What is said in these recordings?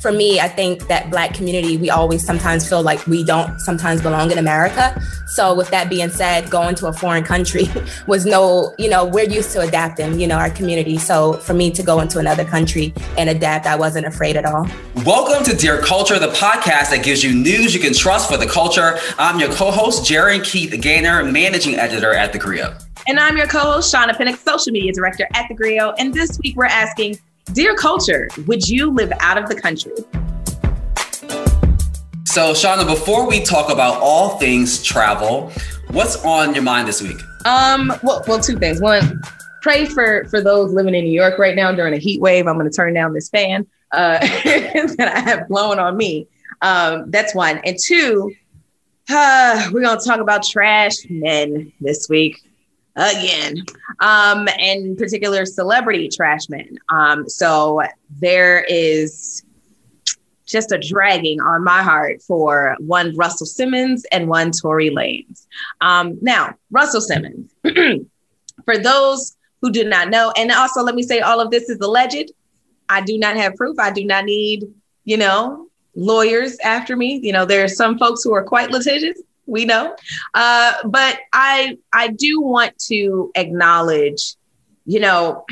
for me, I think that Black community, we always sometimes feel like we don't sometimes belong in America. So, with that being said, going to a foreign country was no, you know, we're used to adapting, you know, our community. So, for me to go into another country and adapt, I wasn't afraid at all. Welcome to Dear Culture, the podcast that gives you news you can trust for the culture. I'm your co host, Gerren Keith Gaines, managing editor at The Grio. And I'm your co host, Shauna Pinnock, social media director at The Grio. And this week we're asking, Dear Culture, would you live out of the country? So, Shauna, before we talk about all things travel, what's on your mind this week? Um, well, well, two things. One, pray for for those living in New York right now during a heat wave. I'm going to turn down this fan uh, that I have blowing on me. Um, that's one. And two, uh, we're going to talk about trash men this week again, um, in particular celebrity trash men. Um, so there is just a dragging on my heart for one Russell Simmons and one Tory Lanez. Um, now, Russell Simmons, for those who do not know, and also let me say all of this is alleged. I do not have proof. I do not need, you know, lawyers after me. You know, there are some folks who are quite litigious we know. Uh, but I I do want to acknowledge, you know,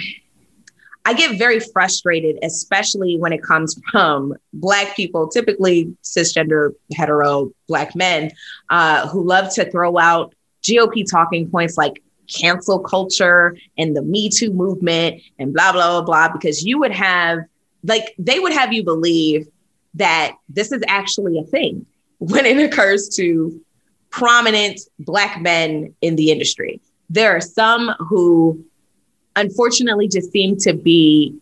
I get very frustrated, especially when it comes from Black people, typically cisgender, hetero Black men, uh, who love to throw out GOP talking points like cancel culture and the Me Too movement and blah, blah, blah, blah, because you would have, like, they would have you believe that this is actually a thing when it occurs to prominent Black men in the industry. There are some who unfortunately just seem to be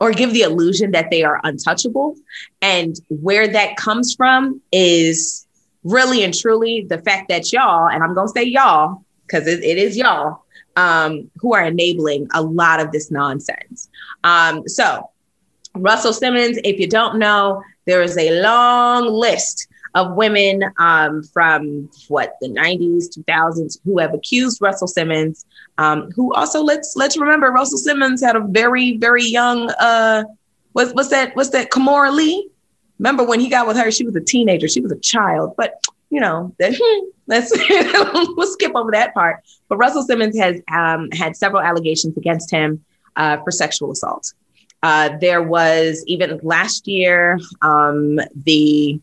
or give the illusion that they are untouchable. And where that comes from is really and truly the fact that y'all, and I'm going to say y'all, because it, it is y'all, um, who are enabling a lot of this nonsense. Um, so, Russell Simmons, if you don't know, there is a long list of women um, from what the 90s, 2000s who have accused Russell Simmons. Um, who also let's let's remember Russell Simmons had a very very young uh, what's what's that what's that Kimora Lee? Remember when he got with her? She was a teenager. She was a child, but you know, let's we'll skip over that part. But Russell Simmons has um, had several allegations against him uh, for sexual assault. Uh, there was even last year um, the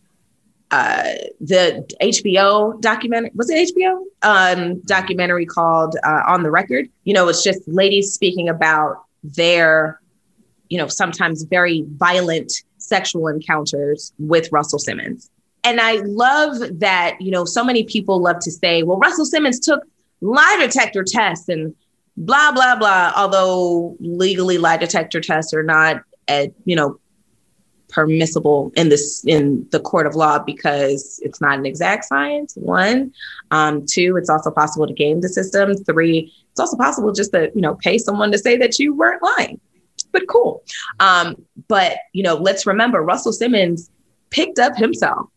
uh, the HBO documentary was it HBO um, documentary called uh, On the Record. You know, it's just ladies speaking about their, you know, sometimes very violent sexual encounters with Russell Simmons. And I love that, you know, so many people love to say, well, Russell Simmons took lie detector tests and blah, blah, blah. Although legally lie detector tests are not, at, you know, permissible in this in the court of law because it's not an exact science one. Um, two it's also possible to game the system. Three it's also possible just to you know pay someone to say that you weren't lying. But cool. Um, but you know let's remember russell simmons picked up himself.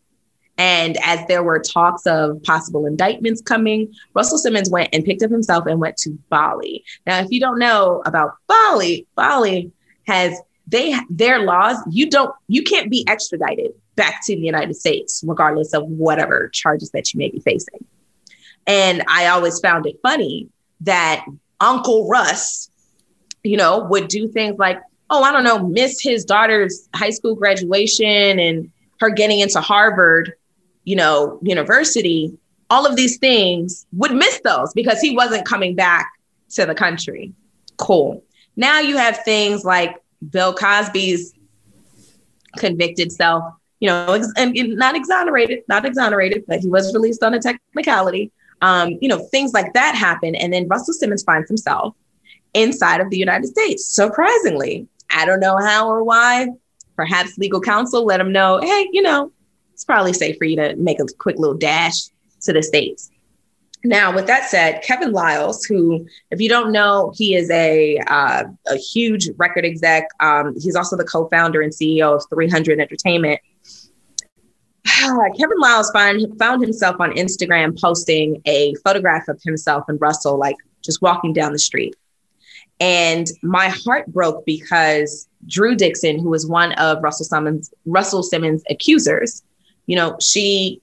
And as there were talks of possible indictments coming, Russell Simmons went and picked up himself and went to Bali. Now, if you don't know about Bali, Bali has they their laws you don't you can't be extradited back to the United States regardless of whatever charges that you may be facing. And I always found it funny that Uncle Russ, you know, would do things like, oh, I don't know, miss his daughter's high school graduation and her getting into Harvard, you know, university. All of these things would miss those because he wasn't coming back to the country. Cool. Now you have things like Bill Cosby's convicted self, you know, ex- and not exonerated, not exonerated, but he was released on a technicality. Um, you know, things like that happen. And then Russell Simmons finds himself inside of the United States. Surprisingly, I don't know how or why. Perhaps legal counsel let him know, hey, you know, it's probably safe for you to make a quick little dash to the States. Now, with that said, Kevin Liles, who, if you don't know, he is a uh, a huge record exec. Um, he's also the co-founder and CEO of 300 Entertainment. Kevin Liles find, found himself on Instagram posting a photograph of himself and Russell, like just walking down the street. And my heart broke because Drew Dixon, who was one of Russell Simmons, Russell Simmons' accusers, you know, she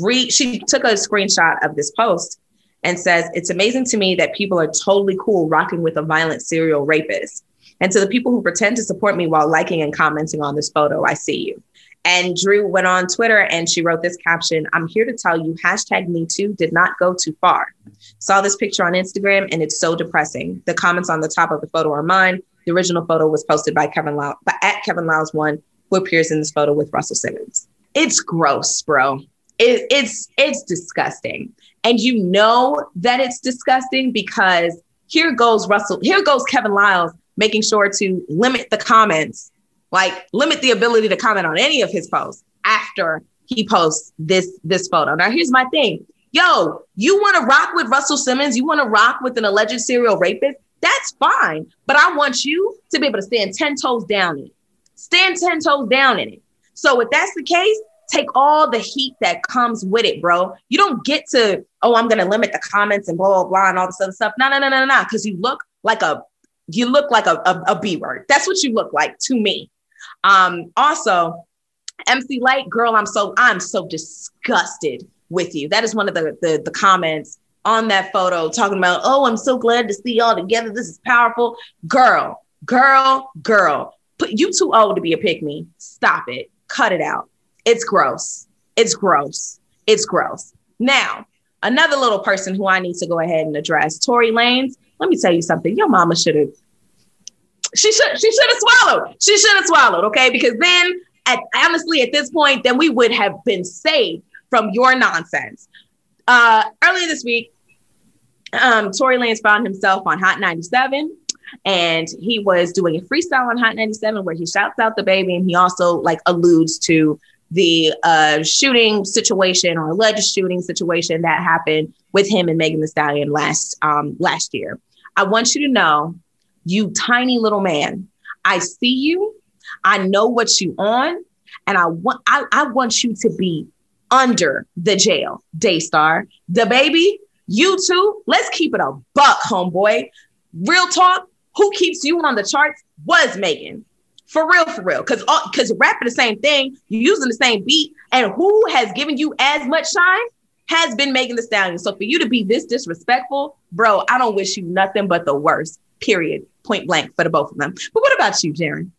re she took a screenshot of this post and says, It's amazing to me that people are totally cool rocking with a violent serial rapist. And to the people who pretend to support me while liking and commenting on this photo, I see you. And Drew went on Twitter and she wrote this caption I'm here to tell you, hashtag me too did not go too far. Saw this picture on Instagram and it's so depressing. The comments on the top of the photo are mine. The original photo was posted by Kevin Lau, but at Kevin Liles one, who appears in this photo with Russell Simmons. It's gross, bro. It, it's it's disgusting. And you know that it's disgusting because here goes Russell, here goes Kevin Liles making sure to limit the comments like limit the ability to comment on any of his posts after he posts this this photo. Now here's my thing. Yo, you want to rock with Russell Simmons? You want to rock with an alleged serial rapist? That's fine. But I want you to be able to stand 10 toes down in it. Stand 10 toes down in it. So if that's the case, take all the heat that comes with it, bro. You don't get to, oh, I'm gonna limit the comments and blah, blah, blah, and all this other stuff. No, no, no, no, no, because you look like a you look like a, a, a B word. That's what you look like to me. Um, also, MC Lyte, girl, I'm so I'm so disgusted with you. That is one of the, the the comments on that photo talking about, oh, I'm so glad to see y'all together. This is powerful. Girl, girl, girl. Put you too old to be a pick me. Stop it. Cut it out. It's gross. It's gross. It's gross. Now, another little person who I need to go ahead and address, Tory Lanez. Let me tell you something. Your mama should have she should she should have swallowed. She should have swallowed, okay? Because then at honestly at this point, then we would have been saved from your nonsense. Uh earlier this week, um, Tory Lanez found himself on Hot 97 and he was doing a freestyle on Hot 97 where he shouts out the baby and he also like alludes to the uh, shooting situation or alleged shooting situation that happened with him and Megan Thee Stallion last um, last year. I want you to know you tiny little man. I see you. I know what you on. And I want I, I want you to be under the jail, Daystar. The baby, you too. Let's keep it a buck, homeboy. Real talk, who keeps you on the charts was Megan. For real, for real. Cause because rapping the same thing, you're using the same beat, and who has given you as much shine has been Megan Thee Stallion. So for you to be this disrespectful, bro, I don't wish you nothing but the worst period, point blank for the both of them. But what about you, Gerren?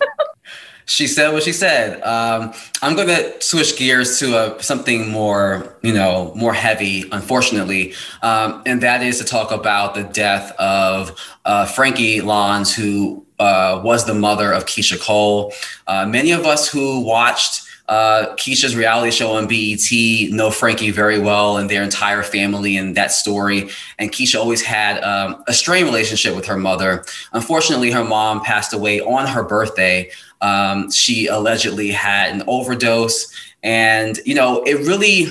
she said what she said. Um, I'm going to switch gears to a, something more, you know, more heavy, unfortunately, um, and that is to talk about the death of uh, Frankie Lons, who uh, was the mother of Keyshia Cole. Uh, many of us who watched uh, Keyshia's reality show on BET know Frankie very well and their entire family and that story. And Keisha always had um, a strained relationship with her mother. Unfortunately, her mom passed away on her birthday. Um, she allegedly had an overdose, and you know it really,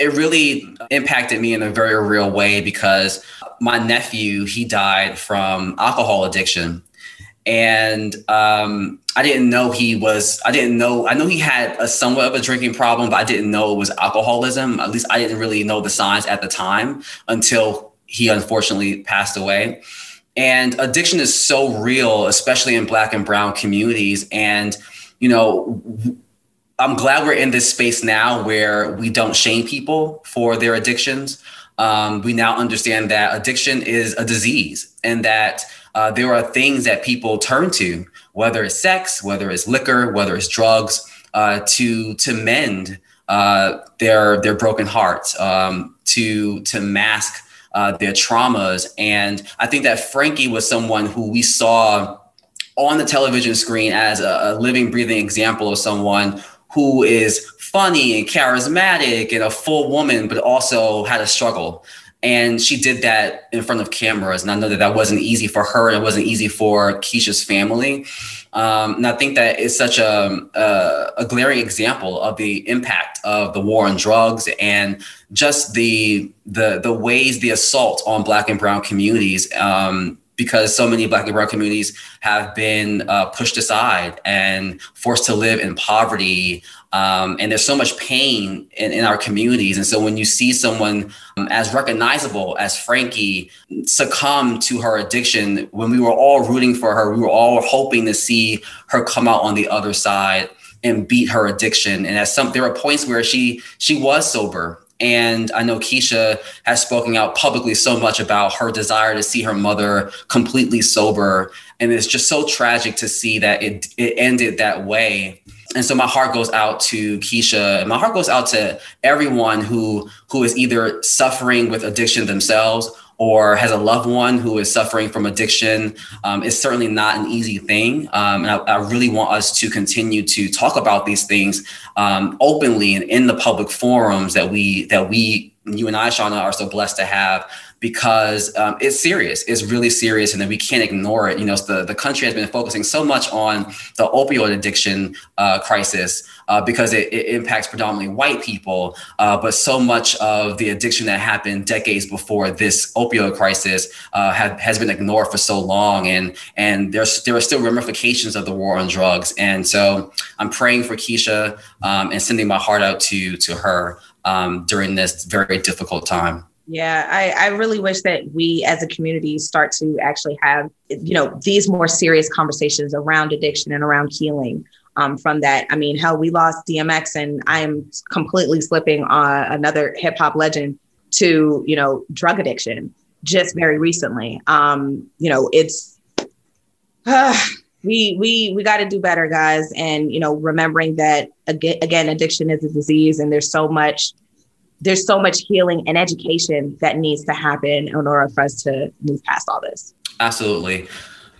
it really impacted me in a very real way because my nephew he died from alcohol addiction and um, I didn't know he was. I didn't know. I know he had a somewhat of a drinking problem, but I didn't know it was alcoholism. At least I didn't really know the signs at the time until he unfortunately passed away. And addiction is so real, especially in Black and Brown communities. And you know, I'm glad we're in this space now where we don't shame people for their addictions. Um, we now understand that addiction is a disease, and that uh, there are things that people turn to, whether it's sex, whether it's liquor, whether it's drugs, uh, to to mend uh, their their broken hearts, um, to to mask uh, their traumas. And I think that Frankie was someone who we saw on the television screen as a, a living, breathing example of someone who is funny and charismatic and a full woman, but also had a struggle and she did that in front of cameras and i know that that wasn't easy for her it wasn't easy for Keyshia's family. Um, and i think that is such a, a, a, glaring example of the impact of the war on drugs and just the the, the ways the assault on black and brown communities um, because so many black and brown communities have been uh, pushed aside and forced to live in poverty um, and there's so much pain in, in, our communities. And so when you see someone um, as recognizable as frankie succumb to her addiction when we were all rooting for her we were all hoping to see her come out on the other side and beat her addiction. And as some there were points where she she was sober and I know Keyshia has spoken out publicly so much about her desire to see her mother completely sober. And it's just so tragic to see that it, it ended that way. And so my heart goes out to Keyshia, and my heart goes out to everyone who who is either suffering with addiction themselves or has a loved one who is suffering from addiction um, is certainly not an easy thing. Um, and I, I, really want us to continue to talk about these things um, openly and in the public forums that we that we you and I, Shauna, are so blessed to have because um, it's serious. It's really serious, and that we can't ignore it. You know, the the country has been focusing so much on the opioid addiction uh, crisis uh, because it, it, impacts predominantly white people, uh, but so much of the addiction that happened decades before this opioid crisis uh, have, has been ignored for so long, and and there's there are still ramifications of the war on drugs. And so I'm praying for Keyshia um, and sending my heart out to to her um, during this very difficult time. Yeah, I, I really wish that we as a community start to actually have, you know, these more serious conversations around addiction and around healing. Um, from that, I mean, hell, we lost DMX, and I am completely slipping on another hip hop legend to, you know, drug addiction just very recently. Um, you know, it's uh, we we we got to do better, guys, and you know, remembering that again, again, addiction is a disease, and there's so much there's so much healing and education that needs to happen in order for us to move past all this. Absolutely.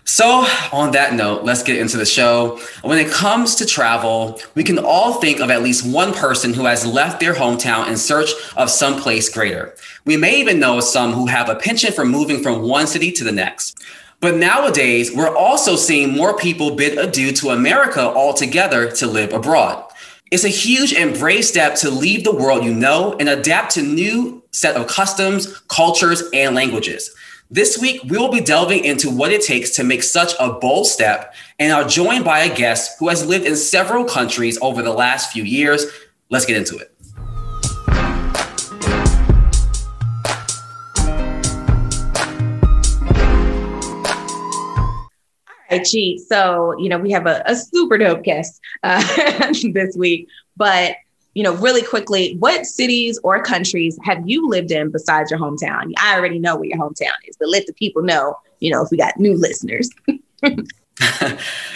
So, on that note, let's get into the show. When it comes to travel, we can all think of at least one person who has left their hometown in search of someplace greater. We may even know some who have a penchant for moving from one city to the next. But nowadays, we're also seeing more people bid adieu to America altogether to live abroad. It's a huge and brave step to leave the world you know and adapt to new set of customs, cultures, and languages. This week, we will be delving into what it takes to make such a bold step and are joined by a guest who has lived in several countries over the last few years. Let's get into it. Gee, so you know we have a, a super dope guest uh, this week, but you know, really quickly, what cities or countries have you lived in besides your hometown? I already know where your hometown is, but let the people know, you know, if we got new listeners.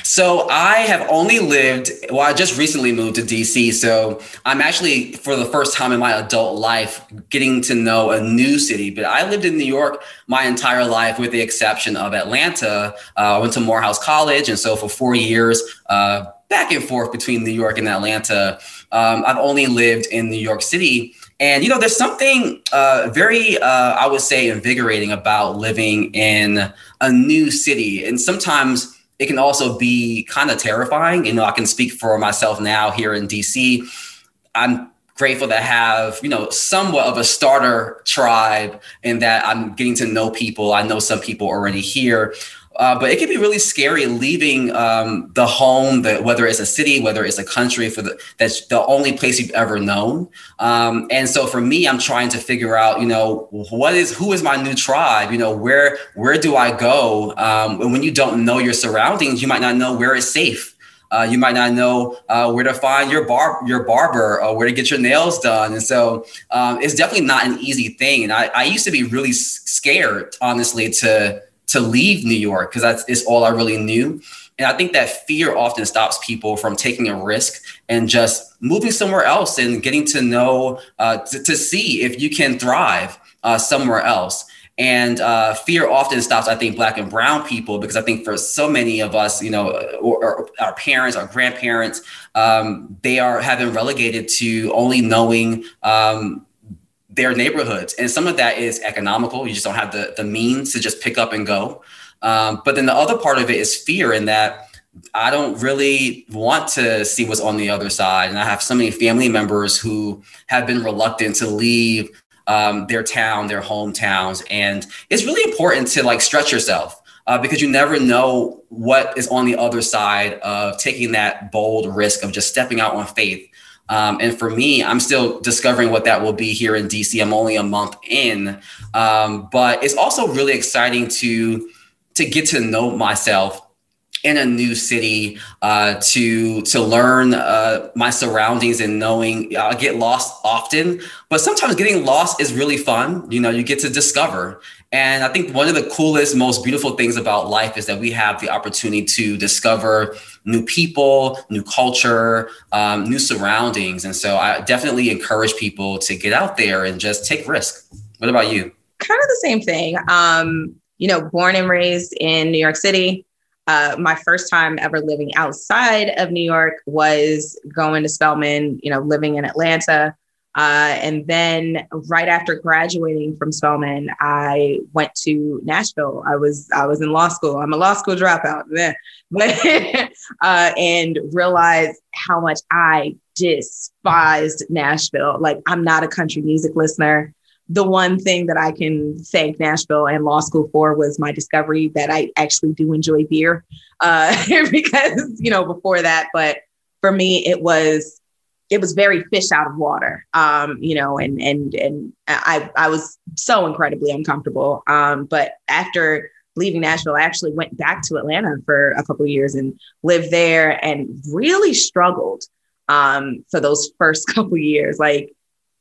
so I have only lived, well, I just recently moved to DC. So I'm actually, for the first time in my adult life, getting to know a new city. But I lived in New York my entire life, with the exception of Atlanta. Uh, I went to Morehouse College. And so for four years, uh, back and forth between New York and Atlanta, um, I've only lived in New York City. And you know, there's something uh, very, uh, I would say, invigorating about living in a new city. And sometimes it can also be kind of terrifying. You know, I can speak for myself now here in DC. I'm grateful to have, you know, somewhat of a starter tribe in that I'm getting to know people. I know some people already here. Uh, but it can be really scary leaving um, the home that whether it's a city whether it's a country for the that's the only place you've ever known. Um, and so for me i'm trying to figure out you know what is who is my new tribe? You know where where do i go? Um, and when you don't know your surroundings you might not know where it's safe. Uh, you might not know uh, where to find your bar your barber or where to get your nails done. And so um, it's definitely not an easy thing. And I, I used to be really scared honestly to to leave New York because that's is all I really knew. And I think that fear often stops people from taking a risk and just moving somewhere else and getting to know, uh, to, to, see if you can thrive uh, somewhere else. And uh, fear often stops, I think, Black and Brown people because I think for so many of us, you know, or, or our parents, our grandparents, um, they are been relegated to only knowing um, their neighborhoods. And some of that is economical. You just don't have the, the means to just pick up and go. Um, but then the other part of it is fear in that I don't really want to see what's on the other side. And I have so many family members who have been reluctant to leave um, their town, their hometowns. And it's really important to like stretch yourself. uh, because you never know what is on the other side of taking that bold risk of just stepping out on faith. Um, and for me, I'm still discovering what that will be here in DC. I'm only a month in, um, but it's also really exciting to to get to know myself in a new city uh, to to learn uh, my surroundings and knowing I get lost often, but sometimes getting lost is really fun. You know, you get to discover. And I think one of the coolest, most beautiful things about life is that we have the opportunity to discover new people, new culture, um, new surroundings. And so I definitely encourage people to get out there and just take risk. What about you? Kind of the same thing. Um, you know, born and raised in New York City, uh, my first time ever living outside of New York was going to Spelman, you know, living in Atlanta. Uh, and then right after graduating from Spelman, I went to Nashville. I was I was in law school. I'm a law school dropout, but uh, and realized how much I despised Nashville. Like I'm not a country music listener the one thing that I can thank Nashville and law school for was my discovery that I actually do enjoy beer. Uh, because, you know, before that, but for me, it was, it was very fish out of water. Um, you know, and, and, and I, I was so incredibly uncomfortable. Um, but after leaving Nashville, I actually went back to Atlanta for a couple years and lived there and really struggled um, for those first couple years. Like,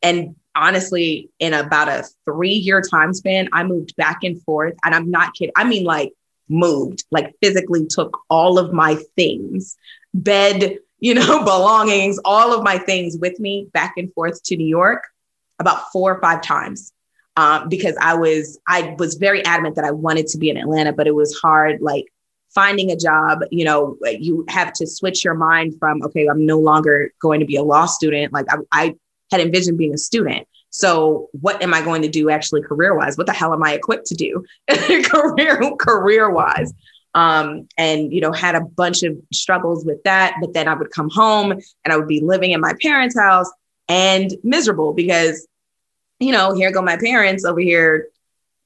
and honestly, in about a three year time span, I moved back and forth. And I'm not kidding. I mean, like, moved, like, physically took all of my things, bed, you know, belongings, all of my things with me back and forth to New York about four or five times. Um, because I was I was very adamant that I wanted to be in Atlanta, but it was hard, like finding a job. You know, you have to switch your mind from okay, I'm no longer going to be a law student. Like I, I had envisioned being a student. So what am I going to do actually career wise? What the hell am I equipped to do career career wise? Um, and you know had a bunch of struggles with that. But then I would come home and I would be living in my parents' house and miserable because you know here go my parents over here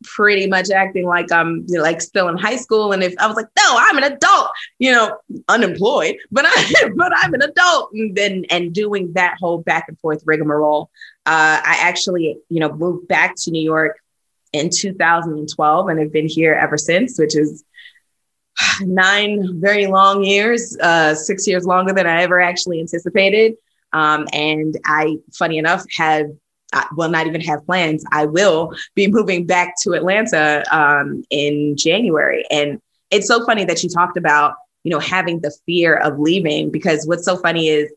pretty much acting like I'm you know, like still in high school. And if I was like, no, I'm an adult, you know, unemployed, but I but I'm an adult, and then and doing that whole back and forth rigmarole. Uh, I actually, you know, moved back to New York in 2012 and have been here ever since, which is nine very long years, uh, six years longer than I ever actually anticipated. Um, and I, funny enough, have will not even have plans. I will be moving back to Atlanta um, in January. And it's so funny that you talked about, you know, having the fear of leaving because what's so funny is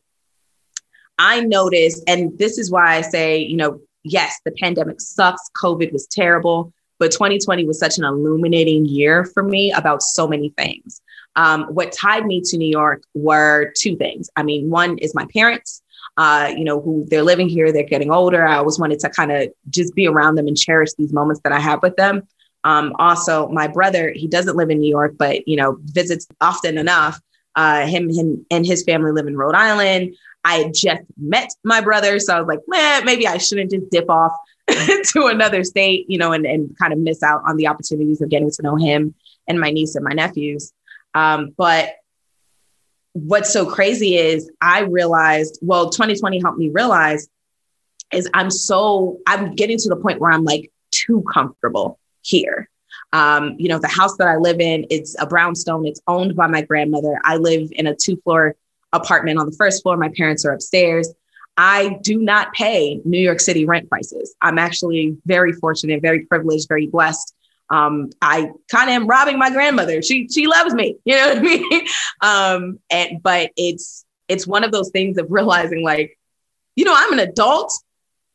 I noticed, and this is why I say, you know, yes, the pandemic sucks. COVID was terrible, but 2020 was such an illuminating year for me about so many things. Um, what tied me to New York were two things. I mean, one is my parents uh, you know, who they're living here, they're getting older. I always wanted to kind of just be around them and cherish these moments that I have with them. Um, also, my brother, he doesn't live in New York, but you know, visits often enough. Uh, him, him, and his family live in Rhode Island. I just met my brother, so I was like, man, maybe I shouldn't just dip off to another state, you know, and, and kind of miss out on the opportunities of getting to know him and my niece and my nephews. Um, but what's so crazy is I realized, well, 2020 helped me realize is I'm so, I'm getting to the point where I'm like too comfortable here. Um, you know, the house that I live in, it's a brownstone. It's owned by my grandmother. I live in a two floor apartment on the first floor. My parents are upstairs. I do not pay New York City rent prices. I'm actually very fortunate, very privileged, very blessed um, I kind of am robbing my grandmother. She she loves me, you know what I mean? um, and but it's it's one of those things of realizing like, you know, I'm an adult,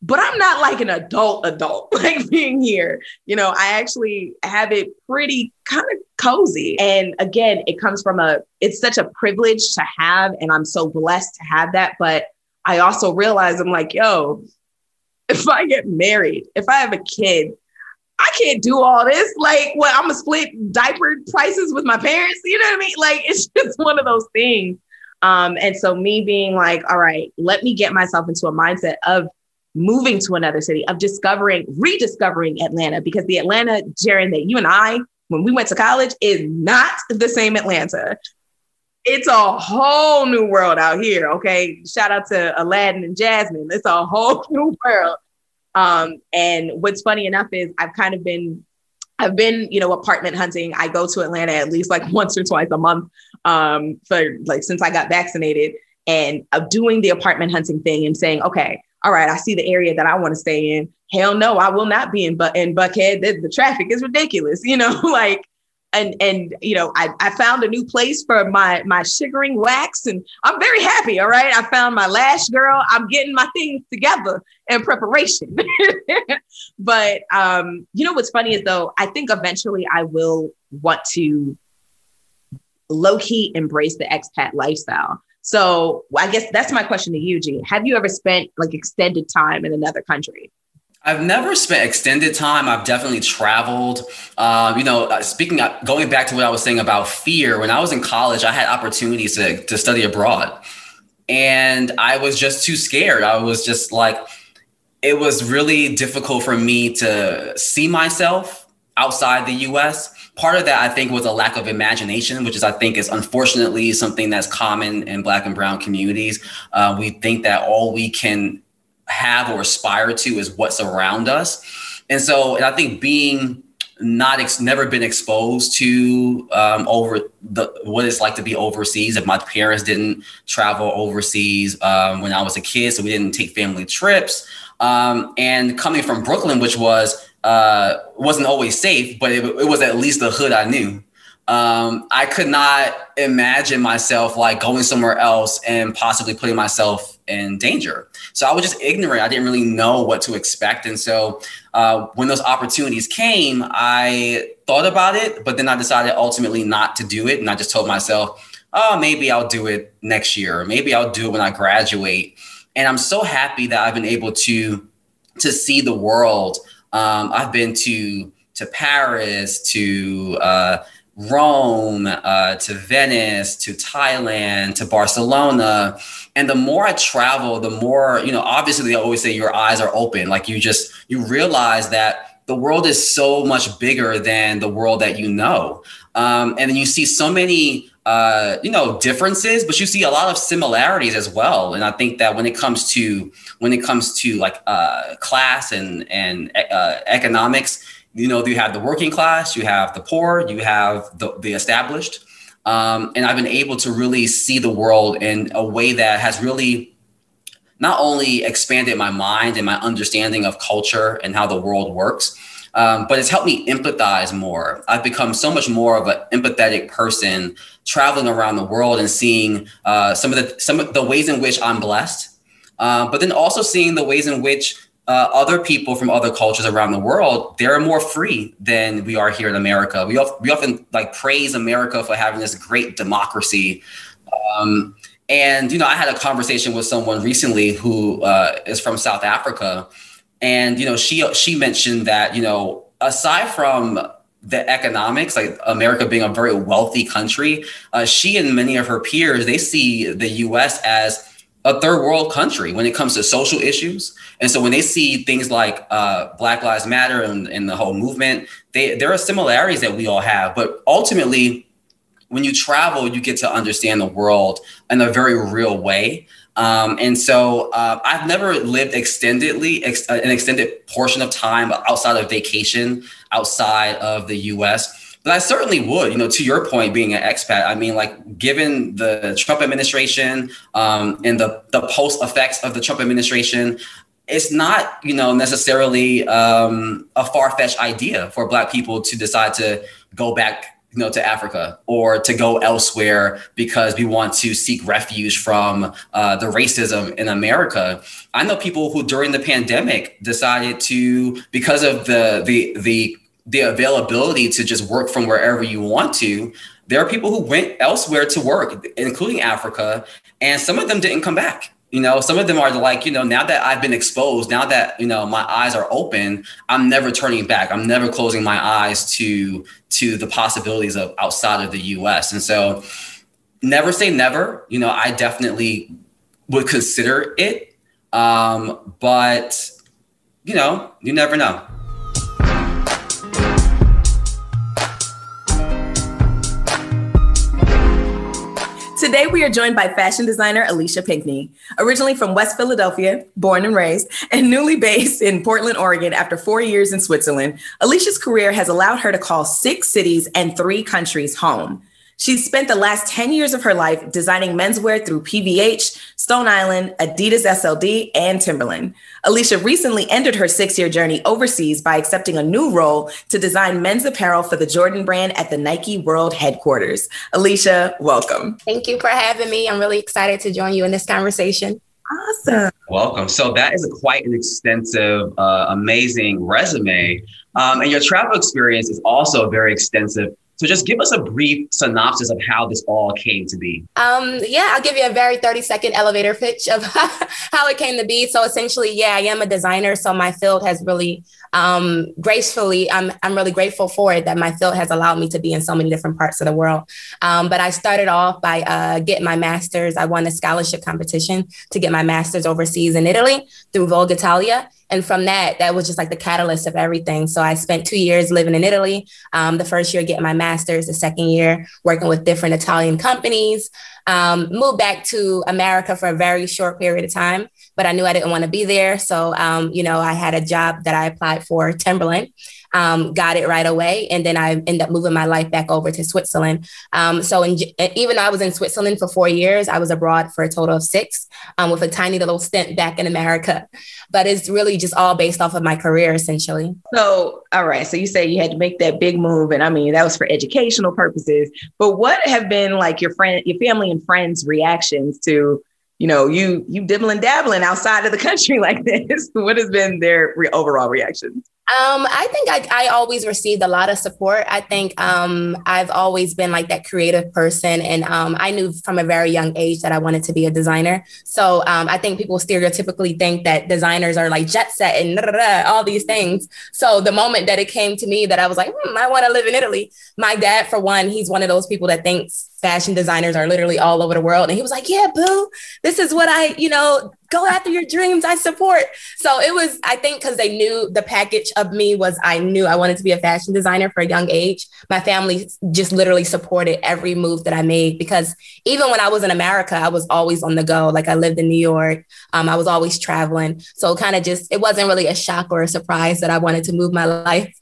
but I'm not like an adult adult, like being here. You know, I actually have it pretty kind of cozy. And again, it comes from a it's such a privilege to have, and I'm so blessed to have that. But I also realize I'm like, yo, if I get married, if I have a kid, I can't do all this. Like, what I'm gonna split diaper prices with my parents. You know what I mean? Like, it's just one of those things. Um, and so me being like, all right, let me get myself into a mindset of moving to another city, of discovering, rediscovering Atlanta, because the Atlanta, Gerren, that you and I when we went to college is not the same Atlanta. It's a whole new world out here. Okay. Shout out to Aladdin and Jasmine. It's a whole new world. Um, and what's funny enough is I've kind of been I've been, you know, apartment hunting. I go to Atlanta at least like once or twice a month um, for like since I got vaccinated and of doing the apartment hunting thing and saying, okay, all right, I see the area that I want to stay in. Hell no, I will not be in but in Buckhead. The, the traffic is ridiculous, you know, like and and you know, I, I found a new place for my my sugaring wax and I'm very happy. All right. I found my lash girl. I'm getting my things together in preparation. but um, you know what's funny is though, I think eventually I will want to low-key embrace the expat lifestyle. So I guess that's my question to you, G. Have you ever spent like extended time in another country? I've never spent extended time. I've definitely traveled. Um, you know, uh, speaking, of, going back to what I was saying about fear, when I was in college, I had opportunities to, to study abroad. And I was just too scared. I was just like, it was really difficult for me to see myself outside the US. Part of that, I think, was a lack of imagination, which is, I think, is unfortunately something that's common in Black and Brown communities. Uh, we think that all we can have or aspire to is what's around us. And so, and I think being not ex- never been exposed to um, over the what it's like to be overseas. If my parents didn't travel overseas um, when I was a kid, so we didn't take family trips. Um, and coming from Brooklyn, which was uh, wasn't always safe, but it, it was at least the hood I knew um, I could not imagine myself like going somewhere else and possibly putting myself in danger. So I was just ignorant. I didn't really know what to expect. And so uh, when those opportunities came, I thought about it, but then I decided ultimately not to do it. And I just told myself, oh, maybe I'll do it next year, or maybe I'll do it when I graduate. And I'm so happy that I've been able to to see the world. Um, I've been to to Paris, to uh, Rome, uh, to Venice, to Thailand, to Barcelona. And the more I travel, the more, you know, obviously they always say your eyes are open. Like you just, you realize that the world is so much bigger than the world that you know. Um, and then you see so many, uh, you know, differences, but you see a lot of similarities as well. And I think that when it comes to, when it comes to like uh, class and, and uh, economics, you know, you have the working class, you have the poor, you have the, the established. Um, and I've been able to really see the world in a way that has really not only expanded my mind and my understanding of culture and how the world works, um, but it's helped me empathize more. I've become so much more of an empathetic person traveling around the world and seeing uh, some of the some of the ways in which I'm blessed, uh, but then also seeing the ways in which uh, other people from other cultures around the world, they're more free than we are here in America. We, of, we often like praise America for having this great democracy. Um, and, you know, I had a conversation with someone recently who uh, is from South Africa. And, you know, she, she mentioned that, you know, aside from the economics, like America being a very wealthy country, uh, she and many of her peers, they see the US as a third world country when it comes to social issues. And so when they see things like uh, Black Lives Matter and, and the whole movement, they, there are similarities that we all have. But ultimately, when you travel, you get to understand the world in a very real way. Um, and so uh, I've never lived extendedly, ex- an extended portion of time outside of vacation outside of the US. But I certainly would, you know, to your point, being an expat, I mean, like given the Trump administration um, and the, the post effects of the Trump administration, it's not, you know, necessarily um, a far fetched idea for Black people to decide to go back you know, to Africa or to go elsewhere because we want to seek refuge from uh, the racism in America. I know people who during the pandemic decided to, because of the the the the availability to just work from wherever you want to, there are people who went elsewhere to work, including Africa, and some of them didn't come back. You know, some of them are like, you know, now that I've been exposed, now that you know my eyes are open, I'm never turning back. I'm never closing my eyes to to the possibilities of outside of the U.S. And so, never say never. You know, I definitely would consider it, um, but you know, you never know. Today, we are joined by fashion designer Alicia Pinkney. Originally from West Philadelphia, born and raised, and newly based in Portland, Oregon after four years in Switzerland, Alicia's career has allowed her to call six cities and three countries home. She's spent the last 10 years of her life designing menswear through PVH, Stone Island, Adidas SLD, and Timberland. Alicia recently ended her six year journey overseas by accepting a new role to design men's apparel for the Jordan brand at the Nike World headquarters. Alicia, welcome. Thank you for having me. I'm really excited to join you in this conversation. Awesome. Welcome. So that is a quite an extensive, uh, amazing resume. Um, and your travel experience is also very extensive. So just give us a brief synopsis of how this all came to be. Um, yeah, I'll give you a very 30 second elevator pitch of how it came to be. So essentially, yeah, I am a designer. So my field has really um, gracefully, I'm, I'm really grateful for it that my field has allowed me to be in so many different parts of the world. Um, but I started off by uh, getting my master's. I won a scholarship competition to get my master's overseas in Italy through Vogue Italia. And from that, that was just like the catalyst of everything. So I spent two years living in Italy. Um, the first year getting my master's, the second year working with different Italian companies. Um, moved back to America for a very short period of time, but I knew I didn't want to be there. So, um, you know, I had a job that I applied for, Timberland um, got it right away. And then I ended up moving my life back over to Switzerland. Um, so in, even though I was in Switzerland for four years, I was abroad for a total of six um, with a tiny little stint back in America. But it's really just all based off of my career, essentially. So, all right. So you say you had to make that big move. And I mean, that was for educational purposes. But what have been like your friend, your family and friends' reactions to you know, you you dibbling dabbling outside of the country like this. what has been their re- overall reactions? Um, I think I, I always received a lot of support. I think um, I've always been like that creative person. And um, I knew from a very young age that I wanted to be a designer. So um, I think people stereotypically think that designers are like jet set and all these things. So the moment that it came to me that I was like, hmm, I want to live in Italy, my dad, for one, he's one of those people that thinks fashion designers are literally all over the world. And he was like, Yeah, boo, this is what I, you know, go after your dreams. I support. So it was, I think, because they knew the package of me was I knew I wanted to be a fashion designer for a young age. My family just literally supported every move that I made because even when I was in America, I was always on the go. Like I lived in New York, um, I was always traveling. So kind of just, it wasn't really a shock or a surprise that I wanted to move my life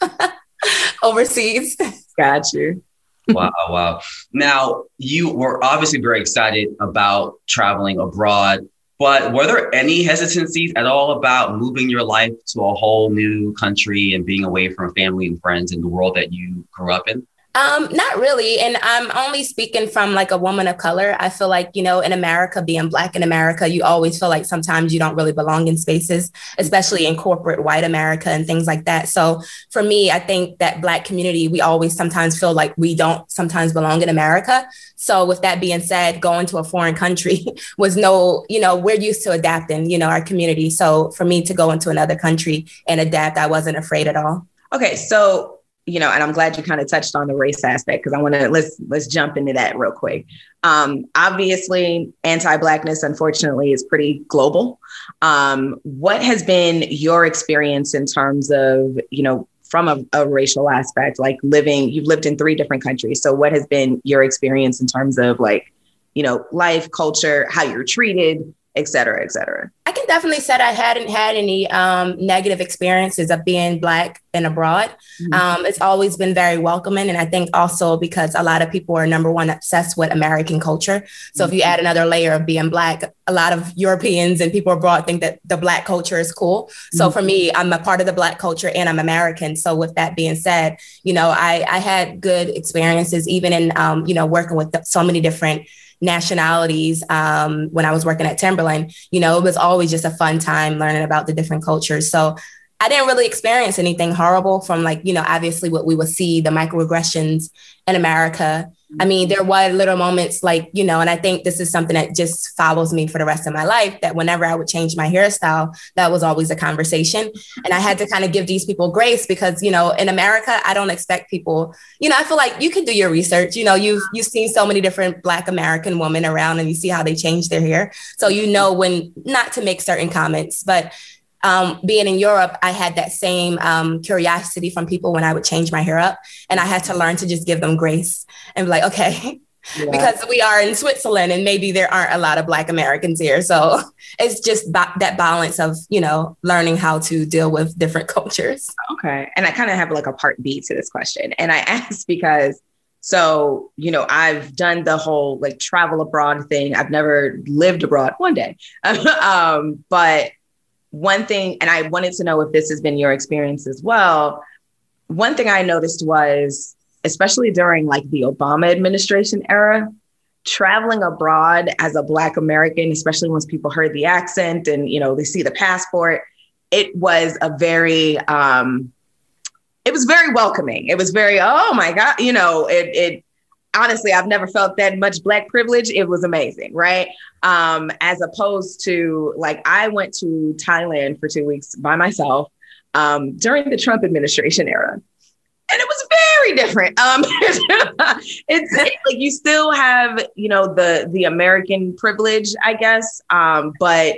overseas. Got you wow, wow. Now, you were obviously very excited about traveling abroad, but were there any hesitancies at all about moving your life to a whole new country and being away from family and friends in the world that you grew up in? Um, not really. And I'm only speaking from like a woman of color. I feel like, you know, in America, being Black in America, you always feel like sometimes you don't really belong in spaces, especially in corporate white America and things like that. So for me, I think that Black community, we always sometimes feel like we don't sometimes belong in America. So with that being said, going to a foreign country was no, you know, we're used to adapting, you know, our community. So for me to go into another country and adapt, I wasn't afraid at all. Okay. So you know, and I'm glad you kind of touched on the race aspect because I want to let's let's jump into that real quick. Um, obviously, anti-blackness, unfortunately, is pretty global. Um, what has been your experience in terms of, you know, from a, a racial aspect, like living? You've lived in three different countries, so what has been your experience in terms of like, you know, life, culture, how you're treated, et cetera, et cetera? I can definitely say I hadn't had any um, negative experiences of being Black and abroad. Mm-hmm. Um, it's always been very welcoming. And I think also because a lot of people are number one obsessed with American culture. So mm-hmm. if you add another layer of being Black, a lot of Europeans and people abroad think that the Black culture is cool. So mm-hmm. for me, I'm a part of the Black culture and I'm American. So with that being said, you know, I, I had good experiences even in, um, you know, working with so many different nationalities um, when I was working at Timberland. You know, it was always just a fun time learning about the different cultures. So I didn't really experience anything horrible from like, you know, obviously what we would see, the microaggressions in America. I mean, there were little moments like, you know, and I think this is something that just follows me for the rest of my life that whenever I would change my hairstyle, that was always a conversation. And I had to kind of give these people grace because, you know, in America, I don't expect people, you know, I feel like you can do your research. You know, you've you've seen so many different black American women around and you see how they change their hair. So you know when not to make certain comments, but um, being in Europe, I had that same um, curiosity from people when I would change my hair up. And I had to learn to just give them grace and be like, okay, yeah. because we are in Switzerland and maybe there aren't a lot of Black Americans here. So it's just ba- that balance of, you know, learning how to deal with different cultures. Okay. And I kind of have like a part B to this question. And I ask because so, you know, I've done the whole like travel abroad thing. I've never lived abroad one day. um, but one thing, and I wanted to know if this has been your experience as well. One thing I noticed was, especially during like the Obama administration era, traveling abroad as a Black American, especially once people heard the accent and you know they see the passport, it was a very um, it was very welcoming. It was very, oh my God, you know, it, it honestly, I've never felt that much black privilege. It was amazing, right? Um, as opposed to like I went to Thailand for two weeks by myself um, during the Trump administration era. And it was very different. Um, it's it, like you still have, you know, the the American privilege, I guess, um, but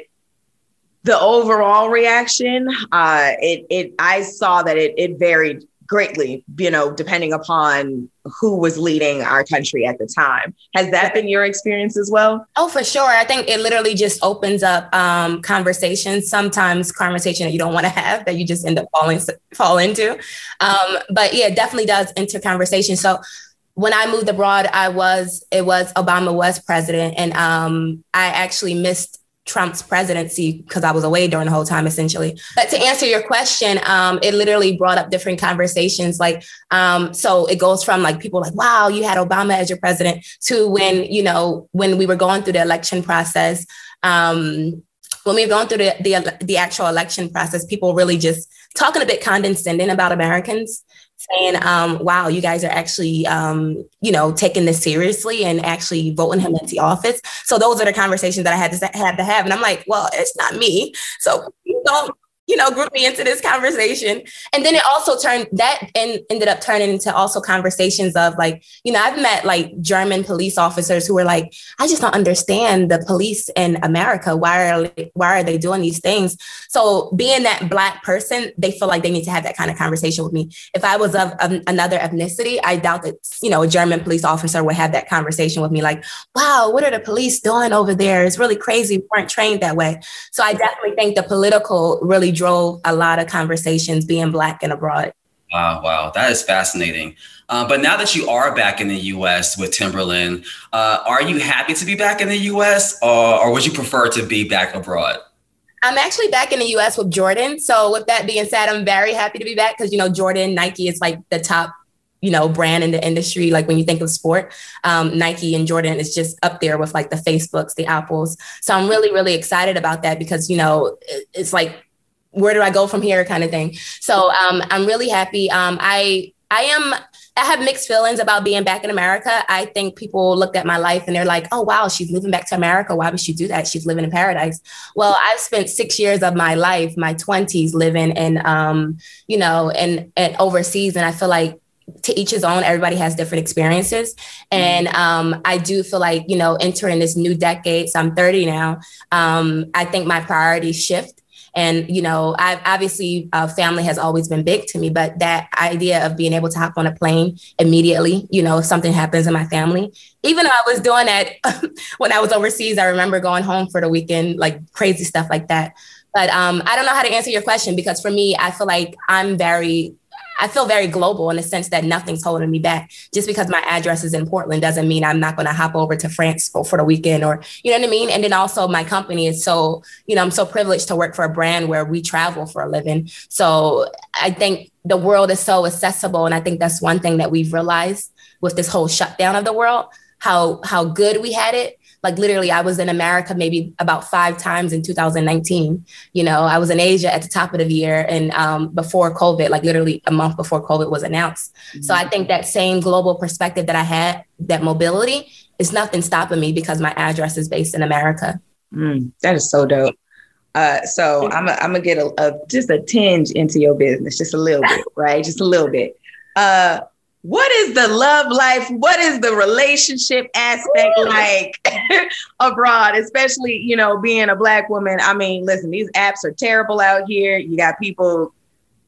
the overall reaction, uh, it it I saw that it it varied greatly, you know, depending upon who was leading our country at the time. Has that been your experience as well? Oh, for sure. I think it literally just opens up um, conversations, sometimes conversation that you don't want to have that you just end up falling fall into. Um, but yeah, it definitely does enter conversation. So when I moved abroad, I was it was Obama was president, and um, I actually missed Trump's presidency because I was away during the whole time, essentially. But to answer your question, um, it literally brought up different conversations. Like, um, so it goes from like people like, wow, you had Obama as your president to when, you know, when we were going through the election process. Um, when we were going through the, the, the actual election process, people really just talking a bit condescending about Americans saying, um, wow, you guys are actually, um, you know, taking this seriously and actually voting him into office. So those are the conversations that I had to had to have. And I'm like, well, it's not me. So don't you know, group me into this conversation. And then it also turned that and ended up turning into also conversations of like, you know, I've met like German police officers who were like, I just don't understand the police in America. Why are why are they doing these things? So being that black person, they feel like they need to have that kind of conversation with me. If I was of, of another ethnicity, I doubt that, you know, a German police officer would have that conversation with me like, wow, what are the police doing over there? It's really crazy. We weren't trained that way. So I definitely think the political really drove a lot of conversations being Black and abroad. Wow, wow, that is fascinating. Uh, but now that you are back in the US with Timberland, uh, are you happy to be back in the US or, or would you prefer to be back abroad? I'm actually back in the US with Jordan. So, with that being said, I'm very happy to be back because, you know, Jordan, Nike is like the top you know brand in the industry like when you think of sport um, nike and jordan is just up there with like the facebooks the apples so i'm really really excited about that because you know it's like where do I go from here kind of thing. So um, I'm really happy. Um, I I am I have mixed feelings about being back in America. I think people look at my life and they're like, "Oh wow, she's moving back to America. Why would she do that? She's living in paradise." Well, I've spent six years of my life, my twenties, living in, um, you know, and and overseas, and I feel like to each his own. Everybody has different experiences, and um, I do feel like you know, entering this new decade. So I'm 30 now. Um, I think my priorities shift and, you know, I've obviously uh, family has always been big to me, but that idea of being able to hop on a plane immediately, you know, if something happens in my family, even though I was doing that when I was overseas, I remember going home for the weekend, like crazy stuff like that. But um, I don't know how to answer your question because for me, I feel like I'm very I feel very global in the sense that nothing's holding me back. Just because my address is in Portland doesn't mean I'm not going to hop over to France for, for the weekend or, you know what I mean? And then also my company is so, you know, I'm so privileged to work for a brand where we travel for a living. So I think the world is so accessible. And I think that's one thing that we've realized with this whole shutdown of the world, how, how good we had it like literally, I was in America maybe about five times in 2019. You know, I was in Asia at the top of the year and um, before COVID, like literally a month before COVID was announced. Mm-hmm. So I think that same global perspective that I had, that mobility, is nothing stopping me because my address is based in America. Mm, that is so dope. Uh, so I'm gonna get a, a, just a tinge into your business, just a little bit, right? Just a little bit. Uh, what is the love life? What is the relationship aspect Ooh. like abroad, especially, you know, being a black woman? I mean, listen, these apps are terrible out here. You got people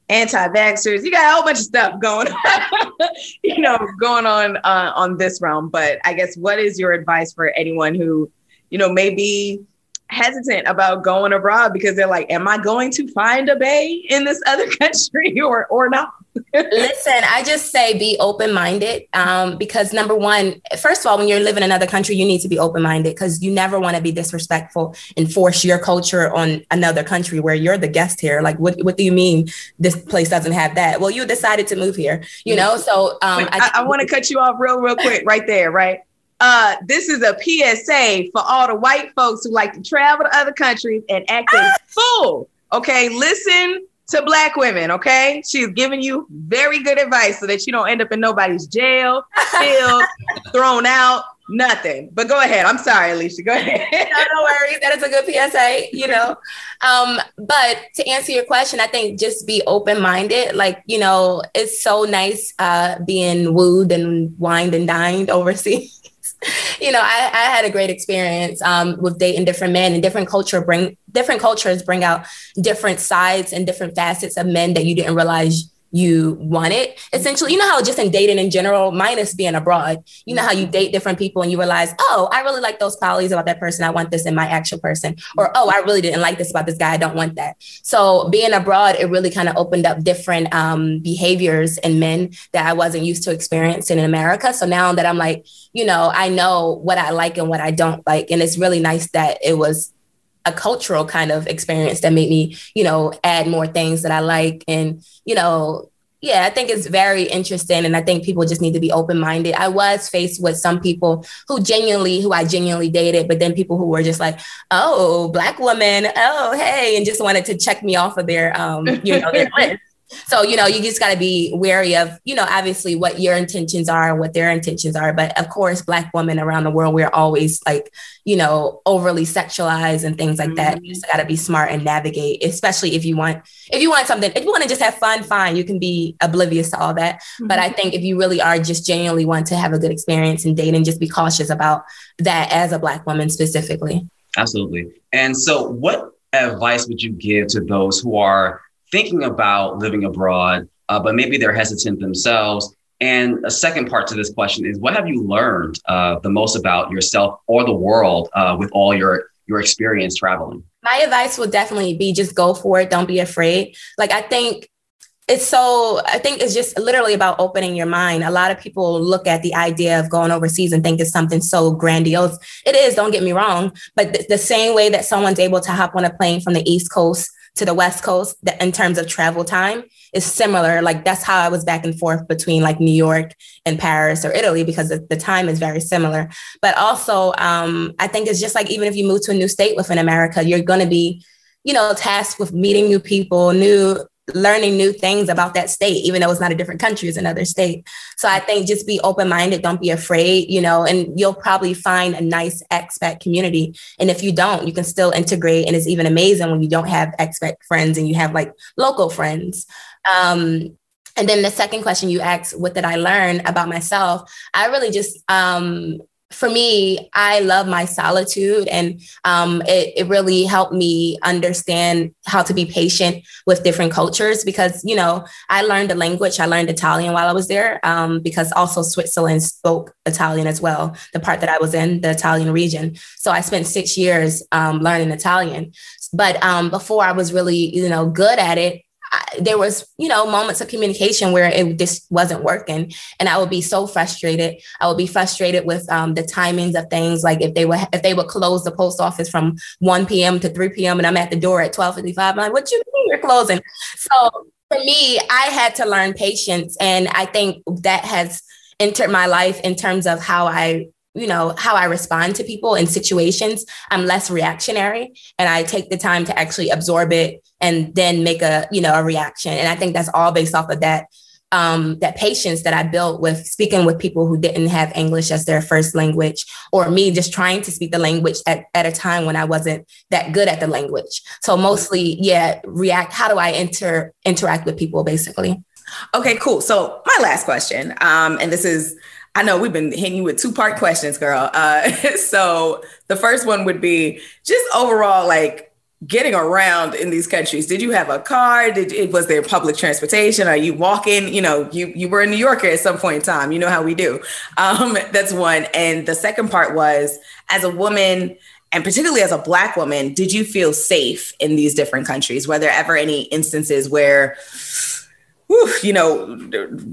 anti-vaxxers. You got a whole bunch of stuff going on, you know, going on uh, on this realm. But I guess what is your advice for anyone who, you know, may be hesitant about going abroad because they're like, am I going to find a bae in this other country or or not? Listen, I just say be open minded um, because number one, first of all, when you're living in another country, you need to be open minded because you never want to be disrespectful and force your culture on another country where you're the guest here. Like, what, what do you mean this place doesn't have that? Well, you decided to move here, you know? So um, I, I, I want to cut you off real, real quick right there, right? Uh, this is a PSA for all the white folks who like to travel to other countries and act a ah! fool. Okay, listen to black women, okay? She's giving you very good advice so that you don't end up in nobody's jail, killed, thrown out, nothing. But go ahead. I'm sorry, Alicia. Go ahead. no, no worries. That is a good PSA, you know. Um, but to answer your question, I think just be open-minded. Like, you know, it's so nice uh being wooed and wined and dined overseas. you know, I, I, had a great experience um, with dating different men and different culture bring different cultures bring out different sides and different facets of men that you didn't realize you want it. Essentially, you know how just in dating in general, minus being abroad, you know how you date different people and you realize, oh, I really like those qualities about that person. I want this in my actual person. Or, oh, I really didn't like this about this guy. I don't want that. So being abroad, it really kind of opened up different um, behaviors in men that I wasn't used to experiencing in America. So now that I'm like, you know, I know what I like and what I don't like. And it's really nice that it was a cultural kind of experience that made me, you know, add more things that I like. And, you know, yeah, I think it's very interesting. And I think people just need to be open minded. I was faced with some people who genuinely, who I genuinely dated, but then people who were just like, oh, black woman, oh, hey, and just wanted to check me off of their, um, you know, their list. So, you know, you just got to be wary of, you know, obviously what your intentions are and what their intentions are. But of course, Black women around the world, we're always like, you know, overly sexualized and things like mm-hmm. that. You just got to be smart and navigate, especially if you want, if you want something, if you want to just have fun, fine, you can be oblivious to all that. Mm-hmm. But I think if you really are just genuinely want to have a good experience in dating, just be cautious about that as a Black woman specifically. Absolutely. And so, what advice would you give to those who are thinking about living abroad, uh, but maybe they're hesitant themselves. And a second part to this question is what have you learned uh, the most about yourself or the world uh, with all your your experience traveling? My advice would definitely be just go for it. Don't be afraid. Like I think it's so i think it's just literally about opening your mind a lot of people look at the idea of going overseas and think it's something so grandiose it is don't get me wrong but th- the same way that someone's able to hop on a plane from the east coast to the West Coast in terms of travel time is similar. Like that's how I was back and forth between like New York and Paris or Italy because the, the time is very similar. But also, um, I think it's just like even if you move to a new state within America, you're going to be, you know, tasked with meeting new people, new learning new things about that state, even though it's not a different country, it's another state. So I think just be open minded, don't be afraid, you know, and you'll probably find a nice expat community. And if you don't, you can still integrate. And it's even amazing when you don't have expat friends and you have like local friends. Um, and then the second question you asked, what did I learn about myself? I really just um, for me, I love my solitude, and um, it, it really helped me understand how to be patient with different cultures because, you know, I learned a language. I learned Italian while I was there um, because also Switzerland spoke Italian as well, the part that I was in, the Italian region. So I spent six years um, learning Italian. But um, before I was really, you know, good at it, I, there was, you know, moments of communication where it just wasn't working, and I would be so frustrated. I would be frustrated with um, the timings of things, like if they would if they would close the post office from 1 p.m. to 3 p.m. and I'm at the door at 12:55. I'm like, what you mean you're closing? So for me, I had to learn patience, and I think that has entered my life in terms of how I you know how i respond to people in situations i'm less reactionary and i take the time to actually absorb it and then make a you know a reaction and i think that's all based off of that um, that patience that I built with speaking with people who didn't have English as their first language, or me just trying to speak the language at, at a time when I wasn't that good at the language. So mostly, yeah, react. How do I inter interact with people, basically? Okay, cool. So my last question, um, and this is I know we've been hitting you with two part questions, girl. Uh, so the first one would be just overall, like getting around in these countries? Did you have a car? Did it was there public transportation? Are you walking? You know, you you were a New Yorker at some point in time. You know how we do. Um, that's one. And the second part was as a woman and particularly as a black woman, did you feel safe in these different countries? Were there ever any instances where whew, you know,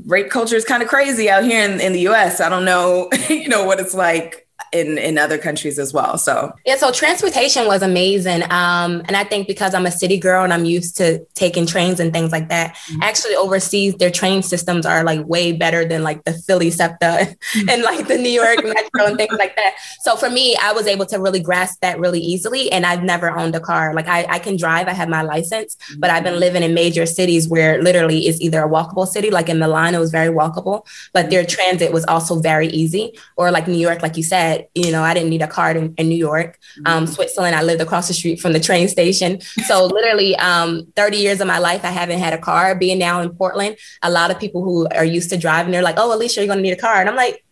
rape culture is kind of crazy out here in, in the US. I don't know, you know, what it's like in in other countries as well. So yeah, so transportation was amazing, um, and I think because I'm a city girl and I'm used to taking trains and things like that. Mm-hmm. Actually, overseas their train systems are like way better than like the Philly SEPTA mm-hmm. and like the New York Metro and things like that. So for me, I was able to really grasp that really easily, and I've never owned a car. Like I, I can drive, I have my license, mm-hmm. but I've been living in major cities where literally it's either a walkable city, like in Milan, it was very walkable, but their transit was also very easy, or like New York, like you said you know, I didn't need a card in, in New York. Um, mm-hmm. Switzerland, I lived across the street from the train station. So literally um, 30 years of my life, I haven't had a car. Being now in Portland, a lot of people who are used to driving, they're like, oh, Alicia, you're going to need a car. And I'm like,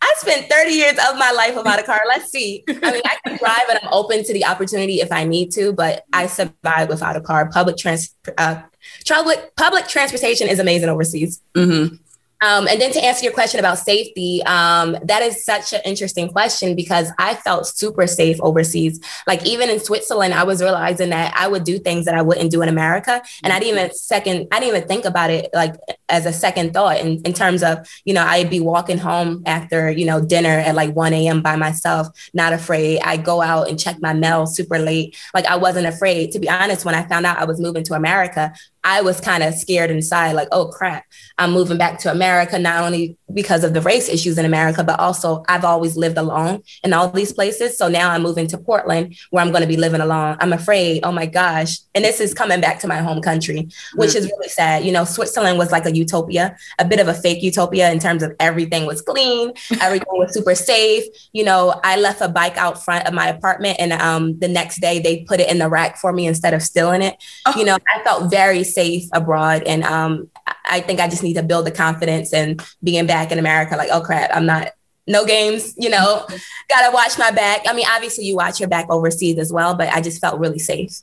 I spent 30 years of my life without a car. Let's see. I mean, I can drive and I'm open to the opportunity if I need to, but I survive without a car. Public trans, uh, public, public transportation is amazing overseas. Mm-hmm. Um, and then to answer your question about safety, um, that is such an interesting question because I felt super safe overseas. Like even in Switzerland, I was realizing that I would do things that I wouldn't do in America, and I didn't even second, I didn't even think about it like as a second thought in, in terms of you know I'd be walking home after you know dinner at like 1 a.m. by myself, not afraid. I go out and check my mail super late. Like I wasn't afraid. To be honest, when I found out I was moving to America, I was kind of scared inside, like, oh crap, I'm moving back to America, not only because of the race issues in America, but also I've always lived alone in all these places. So now I'm moving to Portland where I'm going to be living alone. I'm afraid, oh my gosh. And this is coming back to my home country, which mm-hmm. is really sad. You know, Switzerland was like a utopia, a bit of a fake utopia in terms of everything was clean, everything was super safe. You know, I left a bike out front of my apartment and um, the next day they put it in the rack for me instead of stealing it. Oh. You know, I felt very safe abroad. And um, I think I just need to build the confidence and being back in America, like, oh crap, I'm not no games, you know, gotta watch my back. I mean, obviously you watch your back overseas as well, but I just felt really safe.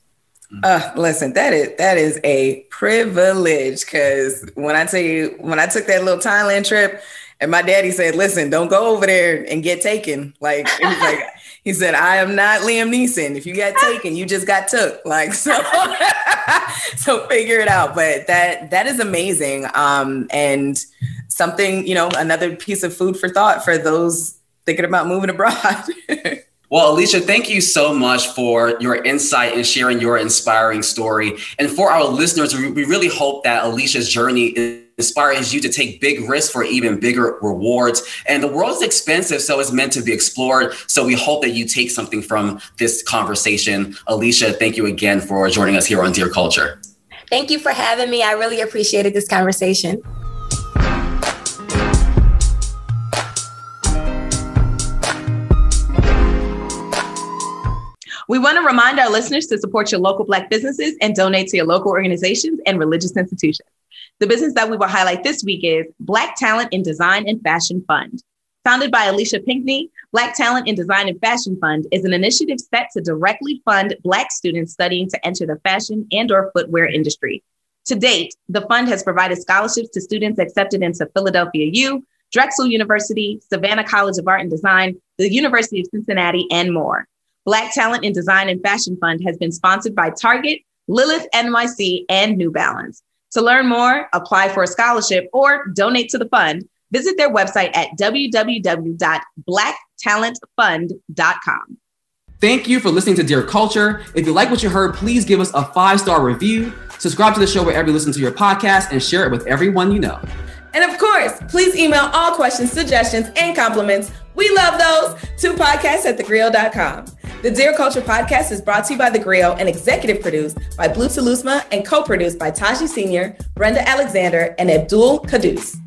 Uh, listen, that is that is a privilege because when I tell you when I took that little Thailand trip, and my daddy said, "Listen, don't go over there and get taken." Like, it was like he said, I am not Liam Neeson. If you got taken, you just got took. Like so, so figure it out. But that that is amazing. Um, and something, you know, another piece of food for thought for those thinking about moving abroad. Well, Alicia, thank you so much for your insight and sharing your inspiring story. And for our listeners, we really hope that Alicia's journey inspires you to take big risks for even bigger rewards. And the world is expensive, so it's meant to be explored. So we hope that you take something from this conversation. Alicia, thank you again for joining us here on Dear Culture. Thank you for having me. I really appreciated this conversation. We want to remind our listeners to support your local Black businesses and donate to your local organizations and religious institutions. The business that we will highlight this week is Black Talent in Design and Fashion Fund. Founded by Alicia Pinkney, Black Talent in Design and Fashion Fund is an initiative set to directly fund Black students studying to enter the fashion and or footwear industry. To date, the fund has provided scholarships to students accepted into Philadelphia U, Drexel University, Savannah College of Art and Design, the University of Cincinnati, and more. Black Talent in Design and Fashion Fund has been sponsored by Target, Lilith NYC, and New Balance. To learn more, apply for a scholarship, or donate to the fund, visit their website at www.blacktalentfund.com. Thank you for listening to Dear Culture. If you like what you heard, please give us a five star review, subscribe to the show wherever you listen to your podcast, and share it with everyone you know. And of course, please email all questions, suggestions, and compliments. We love those to podcast at thegrio.com. The Dear Culture podcast is brought to you by theGrio and executive produced by Blue Telusma and co produced by Taji Sr., Brenda Alexander, and Abdul Kadus.